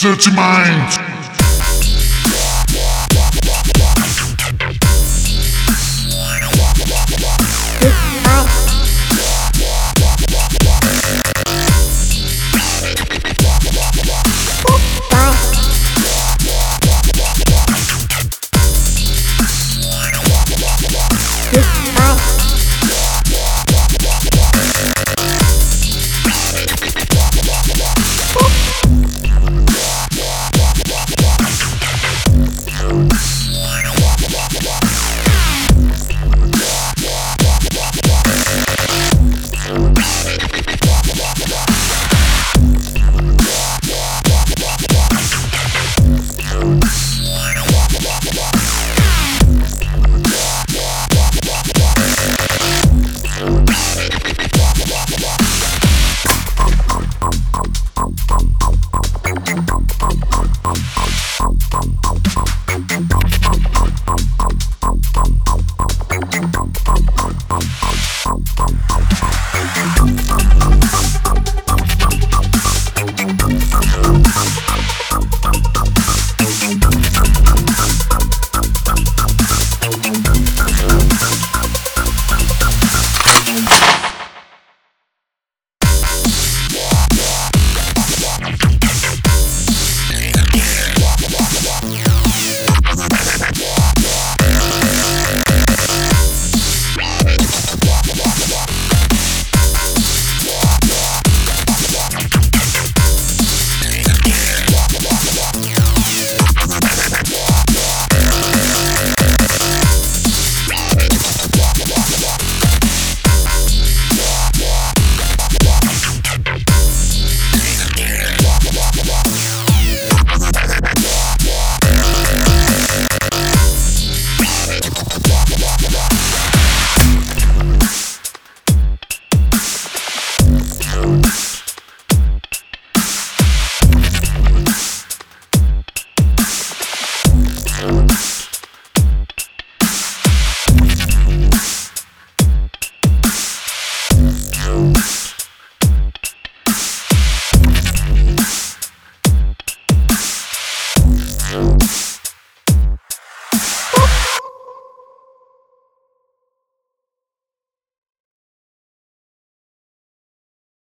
Dirty Mind.